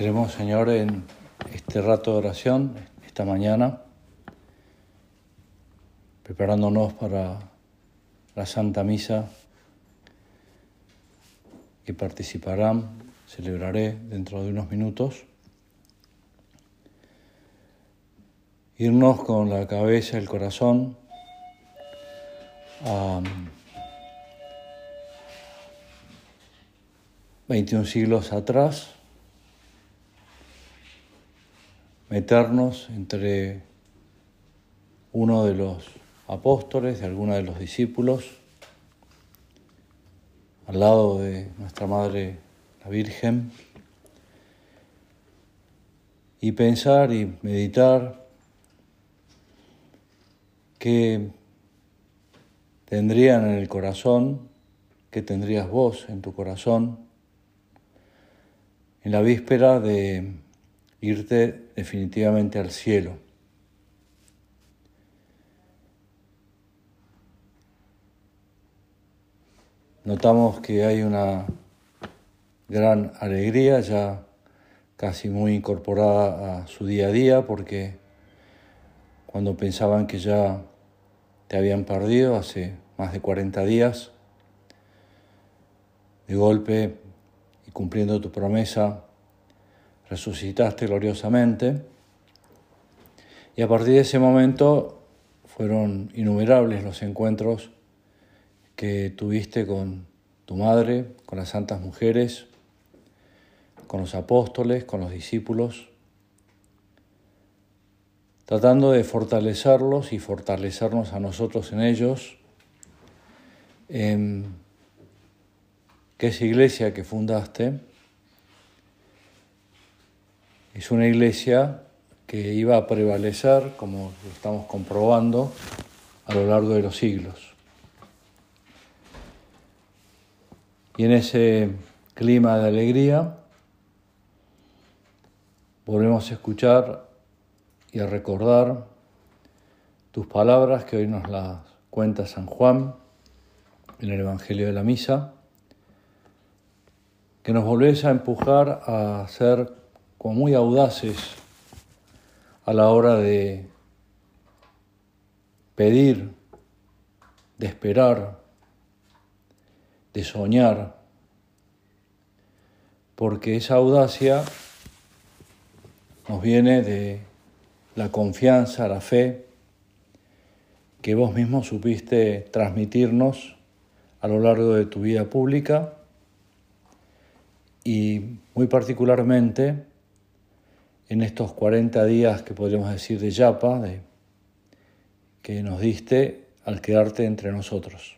Queremos, Señor, en este rato de oración, esta mañana, preparándonos para la Santa Misa que participarán, celebraré dentro de unos minutos, irnos con la cabeza el corazón a 21 siglos atrás, meternos entre uno de los apóstoles, de alguno de los discípulos, al lado de nuestra Madre la Virgen, y pensar y meditar qué tendrían en el corazón, qué tendrías vos en tu corazón, en la víspera de irte definitivamente al cielo. Notamos que hay una gran alegría ya casi muy incorporada a su día a día porque cuando pensaban que ya te habían perdido hace más de 40 días, de golpe y cumpliendo tu promesa, resucitaste gloriosamente. Y a partir de ese momento fueron innumerables los encuentros que tuviste con tu madre, con las santas mujeres, con los apóstoles, con los discípulos, tratando de fortalecerlos y fortalecernos a nosotros en ellos, en que esa iglesia que fundaste es una iglesia que iba a prevalecer, como lo estamos comprobando, a lo largo de los siglos. Y en ese clima de alegría volvemos a escuchar y a recordar tus palabras que hoy nos las cuenta San Juan en el Evangelio de la Misa, que nos volvés a empujar a ser como muy audaces a la hora de pedir, de esperar, de soñar, porque esa audacia nos viene de la confianza, la fe que vos mismo supiste transmitirnos a lo largo de tu vida pública y muy particularmente en estos 40 días que podríamos decir de yapa, de, que nos diste al quedarte entre nosotros.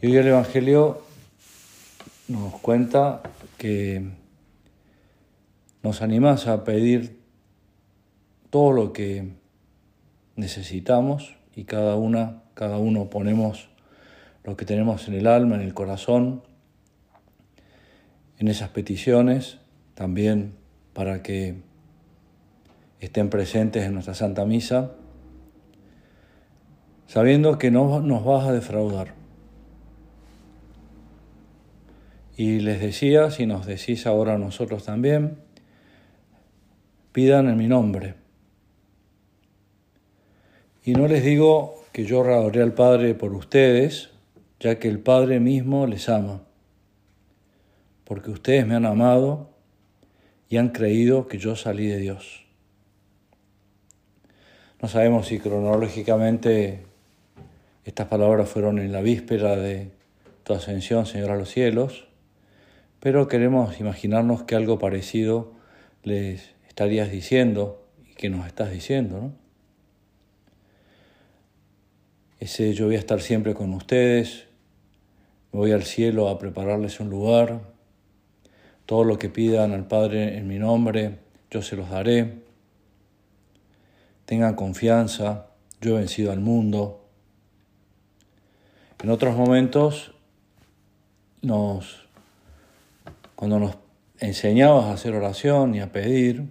Y hoy el Evangelio nos cuenta que nos animas a pedir todo lo que necesitamos y cada una, cada uno ponemos lo que tenemos en el alma, en el corazón, en esas peticiones, también para que estén presentes en nuestra Santa Misa, sabiendo que no nos vas a defraudar. Y les decía, si nos decís ahora a nosotros también, pidan en mi nombre. Y no les digo que yo adoré al Padre por ustedes, ya que el Padre mismo les ama, porque ustedes me han amado y han creído que yo salí de Dios. No sabemos si cronológicamente estas palabras fueron en la víspera de tu ascensión, Señor, a los cielos, pero queremos imaginarnos que algo parecido les estarías diciendo y que nos estás diciendo, ¿no? Ese yo voy a estar siempre con ustedes, me voy al cielo a prepararles un lugar, todo lo que pidan al Padre en mi nombre, yo se los daré. Tengan confianza, yo he vencido al mundo. En otros momentos, nos, cuando nos enseñabas a hacer oración y a pedir,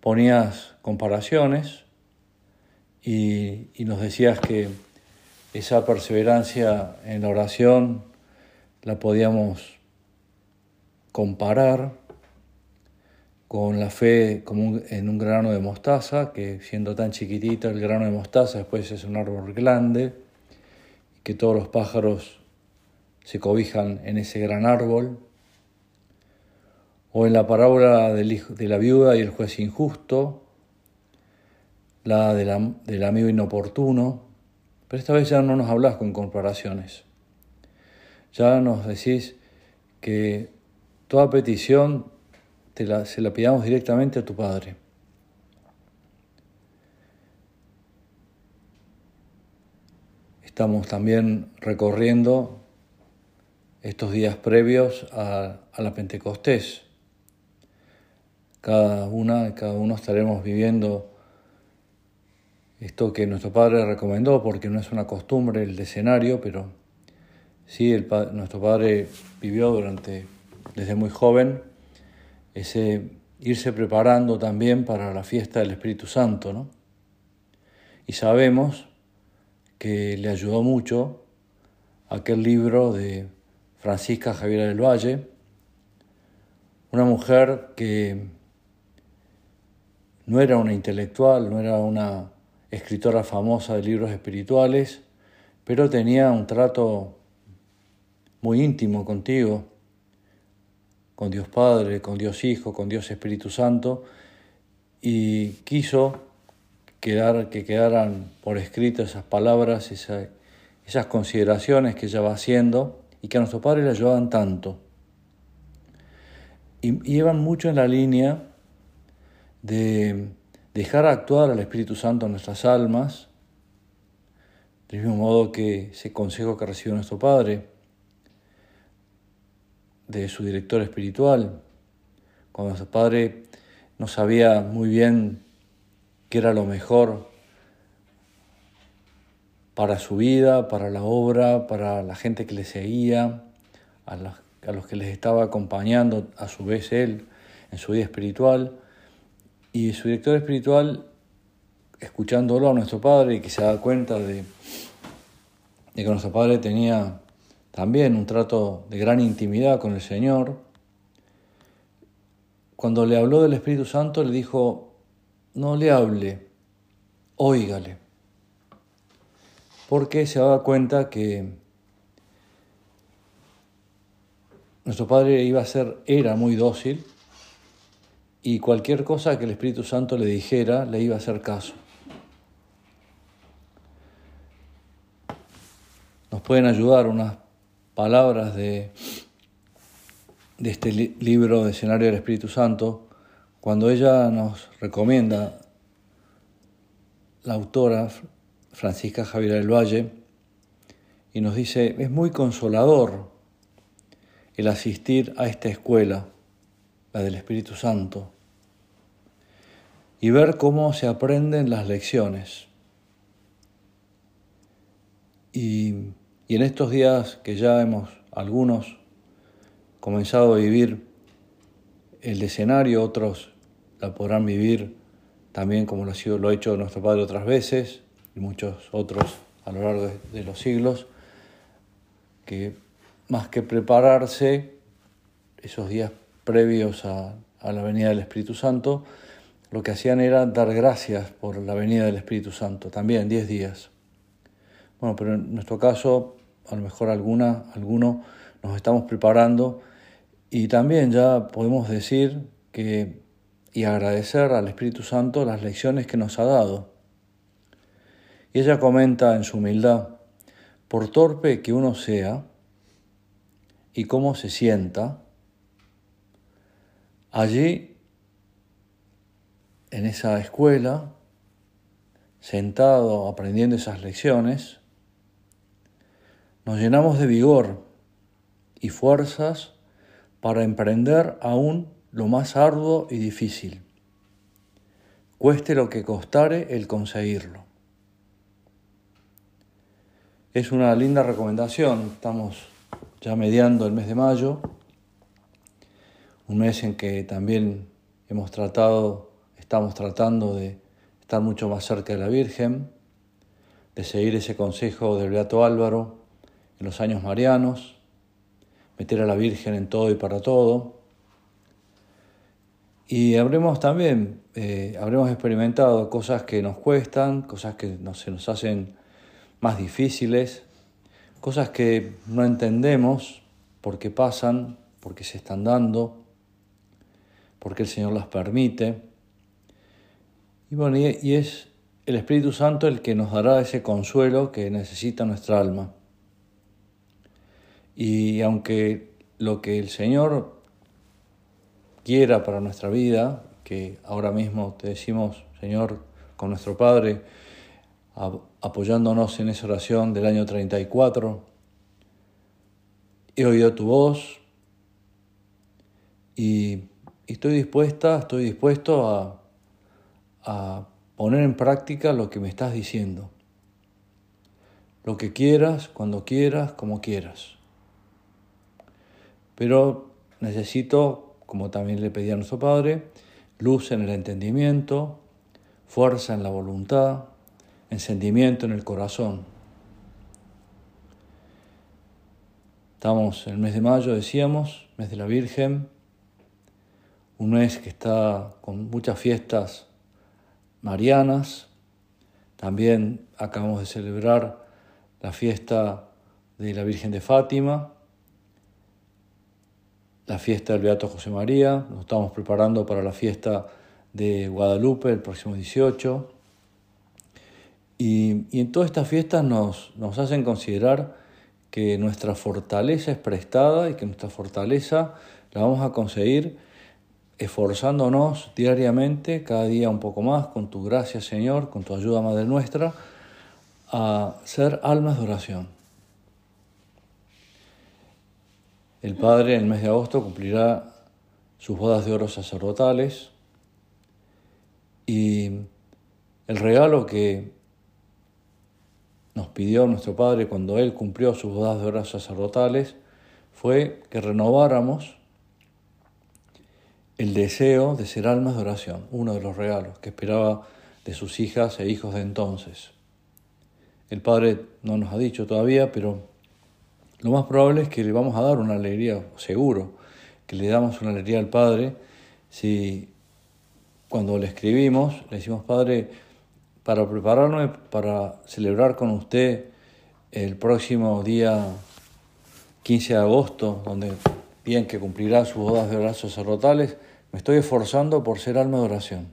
ponías comparaciones y, y nos decías que esa perseverancia en la oración la podíamos comparar con la fe en un grano de mostaza, que siendo tan chiquitita el grano de mostaza después es un árbol grande, que todos los pájaros se cobijan en ese gran árbol. O en la parábola de la viuda y el juez injusto, la del amigo inoportuno, pero esta vez ya no nos hablas con comparaciones. Ya nos decís que toda petición se la pidamos directamente a tu Padre. Estamos también recorriendo estos días previos a, la Pentecostés. Cada una, cada uno estaremos viviendo esto que nuestro Padre recomendó, porque no es una costumbre el escenario, pero sí, nuestro Padre vivió durante, desde muy joven, ese irse preparando también para la fiesta del Espíritu Santo, ¿no? Y sabemos que le ayudó mucho aquel libro de Francisca Javiera del Valle, una mujer que no era una intelectual, no era una escritora famosa de libros espirituales, pero tenía un trato muy íntimo contigo con Dios Padre, con Dios Hijo, con Dios Espíritu Santo, y quiso que quedaran por escrito esas palabras, esas consideraciones que ella va haciendo y que a nuestro Padre le ayudaban tanto. Y, y iban mucho en la línea de dejar actuar al Espíritu Santo en nuestras almas, del mismo modo que ese consejo que recibió nuestro Padre, de su director espiritual, cuando su padre no sabía muy bien qué era lo mejor para su vida, para la obra, para la gente que le seguía, a los, que les estaba acompañando a su vez él en su vida espiritual. Y su director espiritual, escuchándolo a nuestro padre y que se da cuenta de, de que nuestro padre tenía también un trato de gran intimidad con el Señor, cuando le habló del Espíritu Santo le dijo, no le hable, óigale, porque se daba cuenta que nuestro Padre iba a ser, era muy dócil y cualquier cosa que el Espíritu Santo le dijera le iba a hacer caso. Nos pueden ayudar unas palabras de, de este libro de escenario del Espíritu Santo, cuando ella nos recomienda, la autora Francisca Javier del Valle, y nos dice, es muy consolador el asistir a esta escuela, la del Espíritu Santo, y ver cómo se aprenden las lecciones. Y y en estos días que ya hemos, algunos, comenzado a vivir el escenario, otros la podrán vivir también como lo ha, sido, lo ha hecho nuestro Padre otras veces, y muchos otros a lo largo de, los siglos, que más que prepararse esos días previos a, la venida del Espíritu Santo, lo que hacían era dar gracias por la venida del Espíritu Santo, también 10 días. Bueno, pero en nuestro caso, a lo mejor alguna, alguno nos estamos preparando y también ya podemos decir que y agradecer al Espíritu Santo las lecciones que nos ha dado. Y ella comenta en su humildad, por torpe que uno sea y cómo se sienta, allí, en esa escuela, sentado aprendiendo esas lecciones, nos llenamos de vigor y fuerzas para emprender aún lo más arduo y difícil, cueste lo que costare el conseguirlo. Es una linda recomendación, estamos ya mediando el mes de mayo, un mes en que también hemos tratado, estamos tratando de estar mucho más cerca de la Virgen, de seguir ese consejo del Beato Álvaro, los años marianos, meter a la Virgen en todo y para todo, Y habremos también, eh, habremos experimentado cosas que nos cuestan, cosas que no, se nos hacen más difíciles, cosas que no entendemos por qué pasan, por qué se están dando, porque el Señor las permite. Y bueno, y es el Espíritu Santo el que nos dará ese consuelo que necesita nuestra alma. Y aunque lo que el Señor quiera para nuestra vida, que ahora mismo te decimos, Señor, con nuestro Padre, apoyándonos en esa oración del año 34, he oído tu voz y, estoy dispuesta, estoy dispuesto a, poner en práctica lo que me estás diciendo. Lo que quieras, cuando quieras, como quieras. Pero necesito, como también le pedí a nuestro Padre, luz en el entendimiento, fuerza en la voluntad, encendimiento en el corazón. Estamos en el mes de mayo, decíamos, mes de la Virgen, un mes que está con muchas fiestas marianas. También acabamos de celebrar la fiesta de la Virgen de Fátima, la fiesta del Beato José María, nos estamos preparando para la fiesta de Guadalupe el próximo 18. Y, en todas estas fiestas nos, nos hacen considerar que nuestra fortaleza es prestada y que nuestra fortaleza la vamos a conseguir esforzándonos diariamente, cada día un poco más, con tu gracia, Señor, con tu ayuda, Madre nuestra, a ser almas de oración. El Padre en el mes de agosto cumplirá sus bodas de oro sacerdotales y el regalo que nos pidió nuestro Padre cuando Él cumplió sus bodas de oro sacerdotales fue que renováramos el deseo de ser almas de oración, uno de los regalos que esperaba de sus hijas e hijos de entonces. El Padre no nos ha dicho todavía, pero lo más probable es que le vamos a dar una alegría, seguro, que le damos una alegría al Padre. Si cuando le escribimos le decimos, Padre, para prepararme para celebrar con usted el próximo día 15 de agosto, donde bien que cumplirá sus bodas de brazos sacerdotales, me estoy esforzando por ser alma de oración,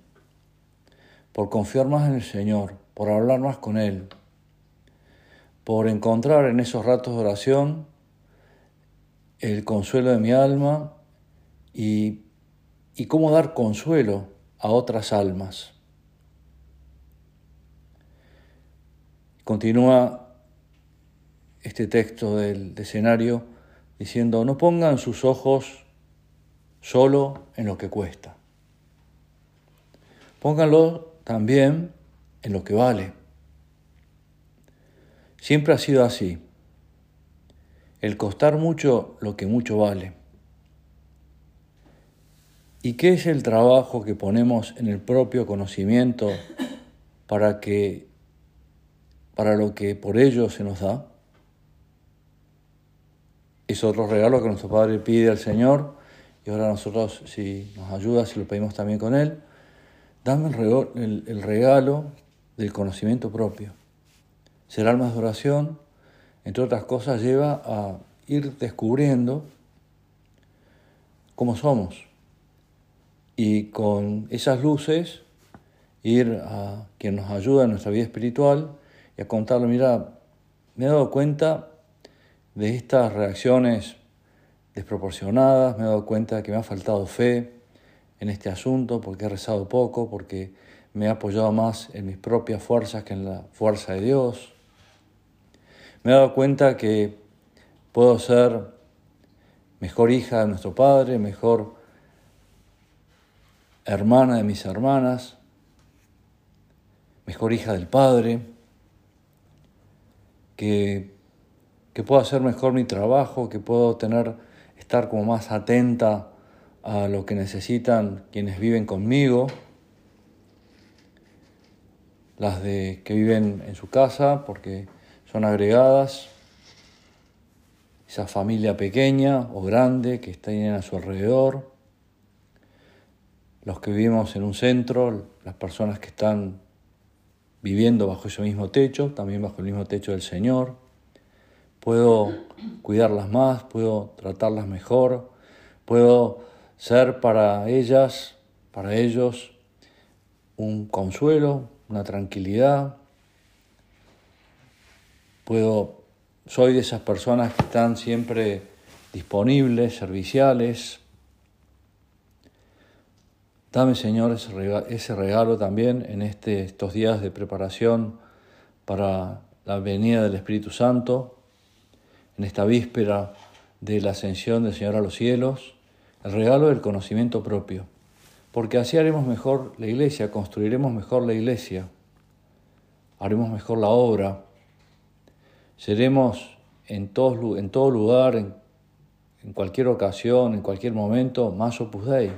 por confiar más en el Señor, por hablar más con Él, por encontrar en esos ratos de oración el consuelo de mi alma y, y cómo dar consuelo a otras almas. Continúa este texto del escenario diciendo, no pongan sus ojos solo en lo que cuesta. Pónganlo también en lo que vale. Siempre ha sido así. El costar mucho lo que mucho vale. ¿Y qué es el trabajo que ponemos en el propio conocimiento para que para lo que por ello se nos da? Es otro regalo que nuestro Padre pide al Señor y ahora nosotros, si nos ayuda, si lo pedimos también con Él, dame el regalo, del conocimiento propio. Ser almas de oración, entre otras cosas, lleva a ir descubriendo cómo somos. Y con esas luces, ir a quien nos ayuda en nuestra vida espiritual y a contarle, mira, me he dado cuenta de estas reacciones desproporcionadas, me he dado cuenta que me ha faltado fe en este asunto porque he rezado poco, porque me he apoyado más en mis propias fuerzas que en la fuerza de Dios. Me he dado cuenta que puedo ser mejor hija de nuestro Padre, mejor hermana de mis hermanas, mejor hija del Padre, que, que puedo hacer mejor mi trabajo, que puedo tener estar como más atenta a lo que necesitan quienes viven conmigo, las de que viven en su casa porque son agregadas, esa familia pequeña o grande que está a su alrededor. los que vivimos en un centro, las personas que están viviendo bajo ese mismo techo, también bajo el mismo techo del Señor. Puedo cuidarlas más, puedo tratarlas mejor, puedo ser para ellas, para ellos, un consuelo, una tranquilidad. Puedo, soy de esas personas que están siempre disponibles, serviciales. Dame, Señor, ese regalo, también en este, estos días de preparación para la venida del Espíritu Santo, en esta víspera de la ascensión del Señor a los cielos, el regalo del conocimiento propio, porque así haremos mejor la iglesia, construiremos mejor la iglesia, haremos mejor la obra, seremos en todo, en todo lugar, en en cualquier ocasión, en cualquier momento, más opus dei.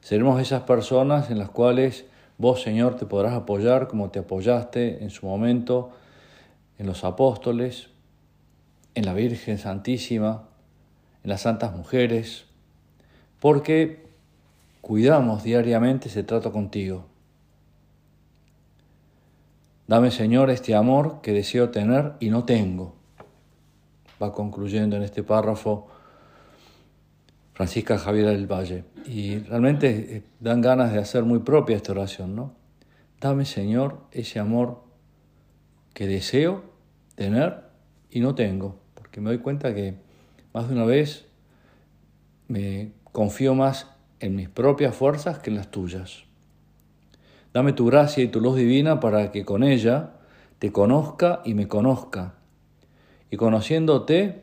Seremos esas personas en las cuales vos, Señor, te podrás apoyar como te apoyaste en su momento en los apóstoles, en la Virgen Santísima, en las santas mujeres, porque cuidamos diariamente ese trato contigo. Dame, Señor, este amor que deseo tener y no tengo va concluyendo en este párrafo Francisca Javier del Valle. Y realmente eh, dan ganas de hacer muy propia esta oración, ¿no? Dame, Señor, ese amor que deseo tener y no tengo, porque me doy cuenta que más de una vez me confío más en mis propias fuerzas que en las tuyas. Dame tu gracia y tu luz divina para que con ella te conozca y me conozca y conociéndote,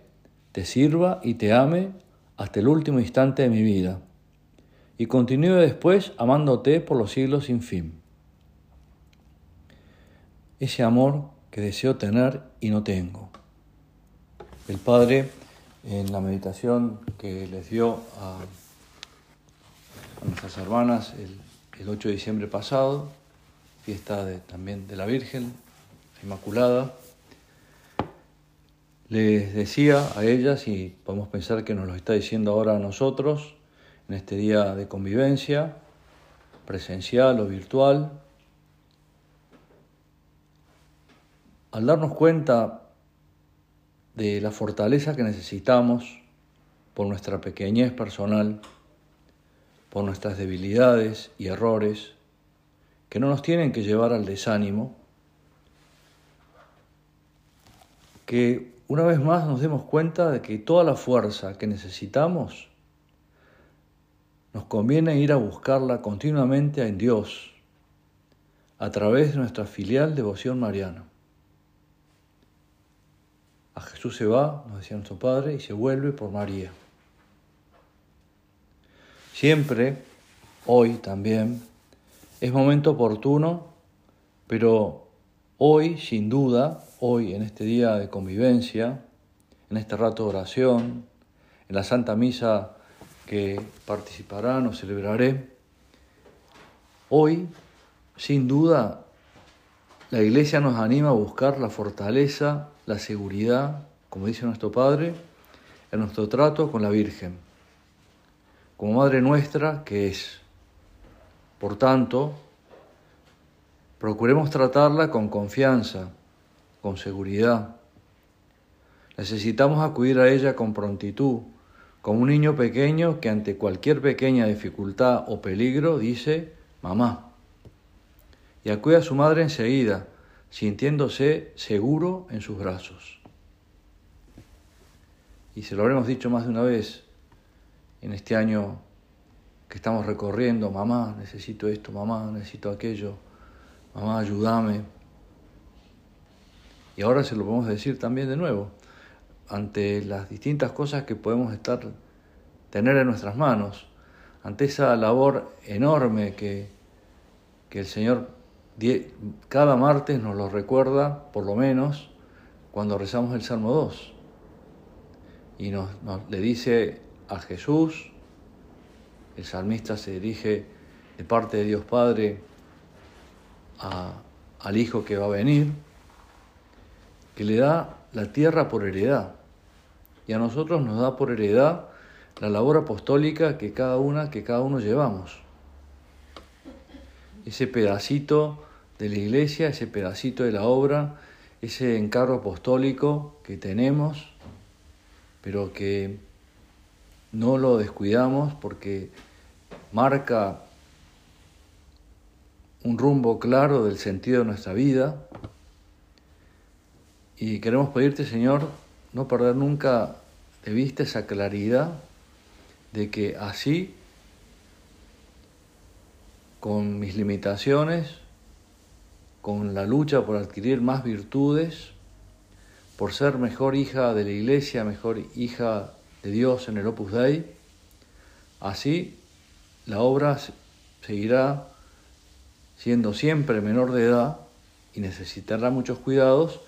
te sirva y te ame hasta el último instante de mi vida, y continúe después amándote por los siglos sin fin. Ese amor que deseo tener y no tengo. El Padre, en la meditación que les dio a, nuestras hermanas el, 8 de diciembre pasado, fiesta también de la Virgen Inmaculada, les decía a ellas, y podemos pensar que nos lo está diciendo ahora a nosotros, en este día de convivencia, presencial o virtual, al darnos cuenta de la fortaleza que necesitamos por nuestra pequeñez personal, por nuestras debilidades y errores, que no nos tienen que llevar al desánimo, que una vez más nos demos cuenta de que toda la fuerza que necesitamos nos conviene ir a buscarla continuamente en Dios a través de nuestra filial devoción mariana. A Jesús se va, nos decía nuestro Padre, y se vuelve por María. Siempre, hoy también, es momento oportuno, pero hoy, sin duda, hoy, en este día de convivencia, en este rato de oración, en la Santa Misa que participarán o celebraré, hoy, sin duda, la Iglesia nos anima a buscar la fortaleza, la seguridad, como dice nuestro Padre, en nuestro trato con la Virgen, como Madre nuestra que es. Por tanto, procuremos tratarla con confianza, con seguridad. Necesitamos acudir a ella con prontitud, como un niño pequeño que ante cualquier pequeña dificultad o peligro dice, mamá. Y acude a su madre enseguida, sintiéndose seguro en sus brazos. Y se lo habremos dicho más de una vez en este año que estamos recorriendo, mamá, necesito esto, mamá, necesito aquello, mamá, ayúdame. Y ahora se lo podemos decir también de nuevo, ante las distintas cosas que podemos estar, tener en nuestras manos, ante esa labor enorme que, que el Señor cada martes nos lo recuerda, por lo menos, cuando rezamos el Salmo 2. Y nos, le dice a Jesús, el salmista se dirige de parte de Dios Padre al Hijo que va a venir, que le da la tierra por heredad. Y a nosotros nos da por heredad la labor apostólica que cada una, que cada uno llevamos. Ese pedacito de la iglesia, ese pedacito de la obra, ese encargo apostólico que tenemos, pero que no lo descuidamos porque marca un rumbo claro del sentido de nuestra vida. Y queremos pedirte, Señor, no perder nunca de vista esa claridad de que así, con mis limitaciones, con la lucha por adquirir más virtudes, por ser mejor hija de la iglesia, mejor hija de Dios en el Opus Dei, así la obra seguirá siendo siempre menor de edad y necesitará muchos cuidados,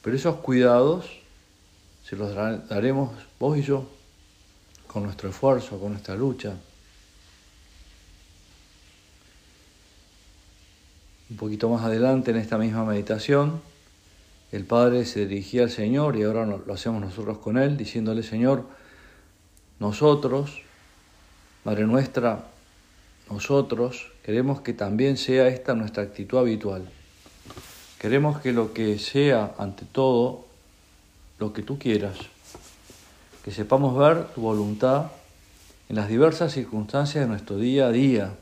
pero esos cuidados se los daremos vos y yo con nuestro esfuerzo, con nuestra lucha. Un poquito más adelante en esta misma meditación, el Padre se dirigía al Señor y ahora lo hacemos nosotros con Él, diciéndole, Señor, nosotros, Madre nuestra, nosotros queremos que también sea esta nuestra actitud habitual. Queremos que lo que sea, ante todo, lo que tú quieras, que sepamos ver tu voluntad en las diversas circunstancias de nuestro día a día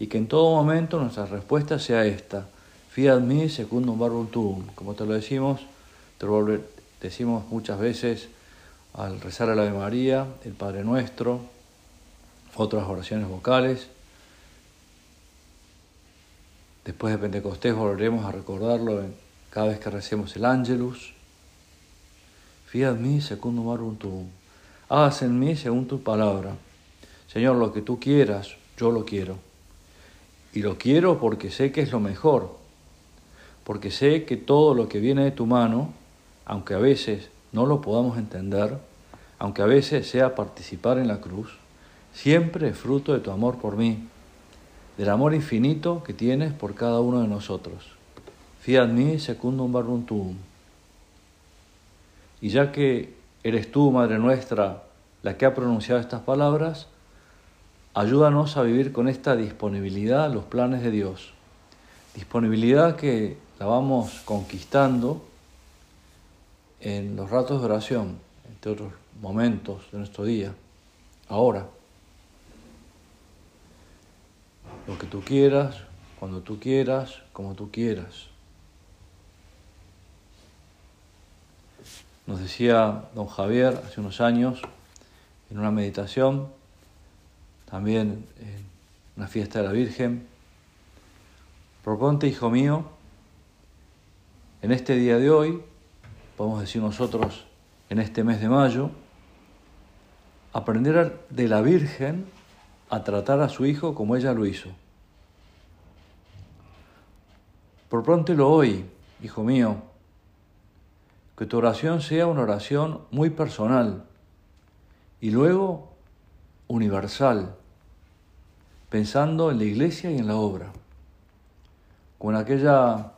y que en todo momento nuestra respuesta sea esta, fiat mi secundum verbum tuum, como te lo decimos, te lo decimos muchas veces al rezar la Ave María, el Padre Nuestro, otras oraciones vocales. Después de Pentecostés volveremos a recordarlo cada vez que recemos el Ángelus. Fiat mi secundum verbum tuum. Hágase en mí según tu palabra. Señor, lo que tú quieras, yo lo quiero. Y lo quiero porque sé que es lo mejor. Porque sé que todo lo que viene de tu mano, aunque a veces no lo podamos entender, aunque a veces sea participar en la cruz, siempre es fruto de tu amor por mí, del amor infinito que tienes por cada uno de nosotros. Fiat mi secundum verbum tuum. Y ya que eres tú, Madre nuestra, la que ha pronunciado estas palabras, ayúdanos a vivir con esta disponibilidad los planes de Dios. Disponibilidad que la vamos conquistando en los ratos de oración, entre otros momentos de nuestro día, ahora. Lo que tú quieras, cuando tú quieras, como tú quieras. Nos decía don Javier hace unos años, en una meditación, también en una fiesta de la Virgen, proponte, hijo mío, en este día de hoy, podemos decir nosotros, en este mes de mayo, aprender de la Virgen a tratar a su hijo como ella lo hizo. Propóntelo hoy, hijo mío, que tu oración sea una oración muy personal y luego universal, pensando en la iglesia y en la obra, con aquella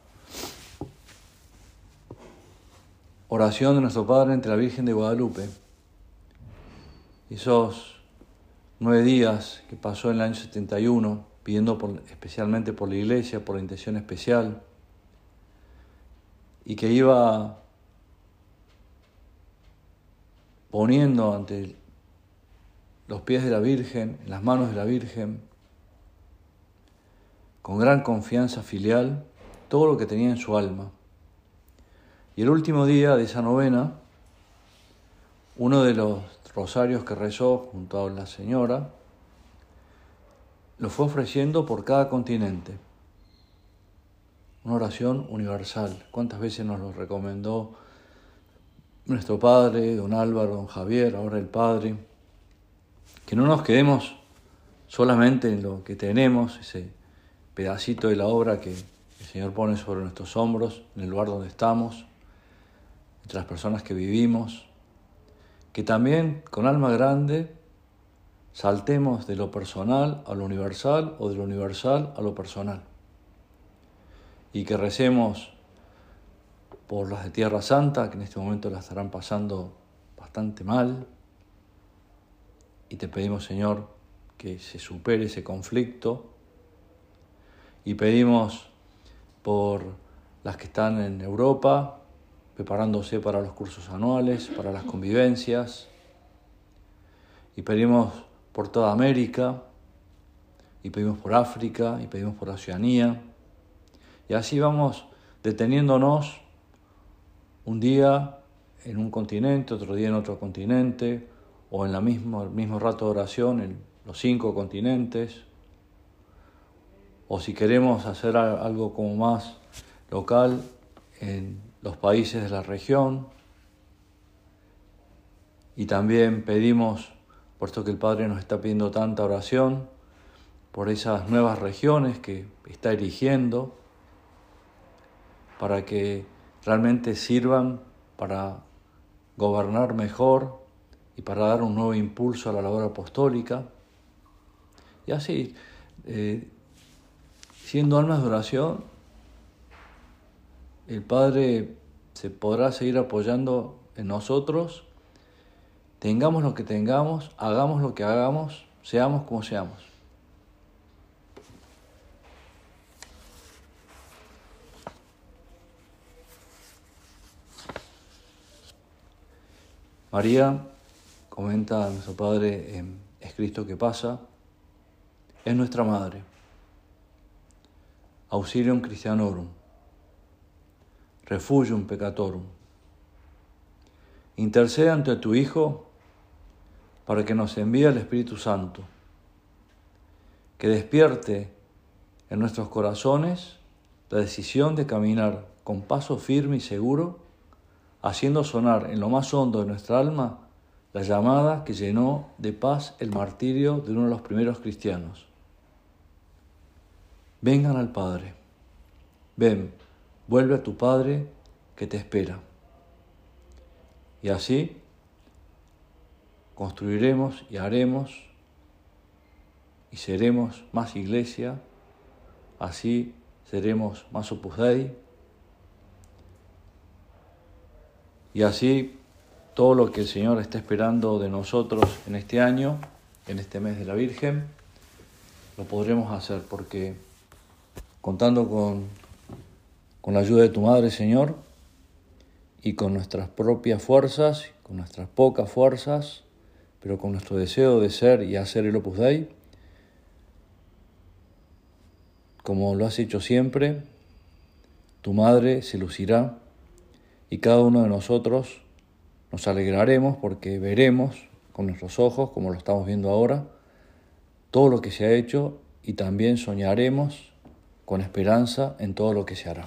oración de nuestro Padre entre la Virgen de Guadalupe, esos nueve días que pasó en el año 71 pidiendo especialmente por la iglesia, por la intención especial, y que iba poniendo ante los pies de la Virgen, en las manos de la Virgen, con gran confianza filial, todo lo que tenía en su alma. Y el último día de esa novena, uno de los rosarios que rezó junto a la Señora, lo fue ofreciendo por cada continente. Una oración universal. ¿Cuántas veces nos lo recomendó nuestro padre, don Álvaro, don Javier, ahora el padre, que no nos quedemos solamente en lo que tenemos, ese pedacito de la obra que el Señor pone sobre nuestros hombros, en el lugar donde estamos, entre las personas que vivimos, que también con alma grande saltemos de lo personal a lo universal o de lo universal a lo personal. Y que recemos por las de Tierra Santa, que en este momento la estarán pasando bastante mal, y te pedimos, Señor, que se supere ese conflicto y pedimos por las que están en Europa, preparándose para los cursos anuales, para las convivencias, y pedimos por toda América, y pedimos por África, y pedimos por Oceanía, y así vamos deteniéndonos un día en un continente, otro día en otro continente, o en la misma, el mismo rato de oración en los cinco continentes, o si queremos hacer algo como más local en los países de la región. Y también pedimos, puesto que el Padre nos está pidiendo tanta oración, por esas nuevas regiones que está erigiendo, para que realmente sirvan para gobernar mejor y para dar un nuevo impulso a la labor apostólica. Y así, eh, siendo almas de oración, el Padre se podrá seguir apoyando en nosotros, tengamos lo que tengamos, hagamos lo que hagamos, seamos como seamos. María, comenta nuestro Padre en Es Cristo que pasa, es nuestra Madre. Auxilium Christianorum refugium peccatorum. Intercede ante tu Hijo para que nos envíe el Espíritu Santo, que despierte en nuestros corazones la decisión de caminar con paso firme y seguro, haciendo sonar en lo más hondo de nuestra alma la llamada que llenó de paz el martirio de uno de los primeros cristianos. Vengan al Padre. Ven, vuelve a tu Padre que te espera. Y así construiremos y haremos y seremos más iglesia, así seremos más Opus Dei, y así todo lo que el Señor está esperando de nosotros en este año, en este mes de la Virgen, lo podremos hacer porque contando con con la ayuda de tu Madre, Señor, y con nuestras propias fuerzas, con nuestras pocas fuerzas, pero con nuestro deseo de ser y hacer el Opus Dei, como lo has hecho siempre, tu Madre se lucirá y cada uno de nosotros nos alegraremos porque veremos con nuestros ojos, como lo estamos viendo ahora, todo lo que se ha hecho y también soñaremos con esperanza en todo lo que se hará.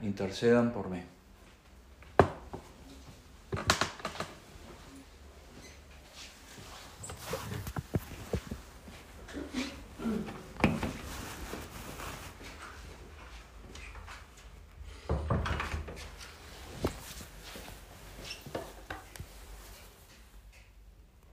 intercedan por mí.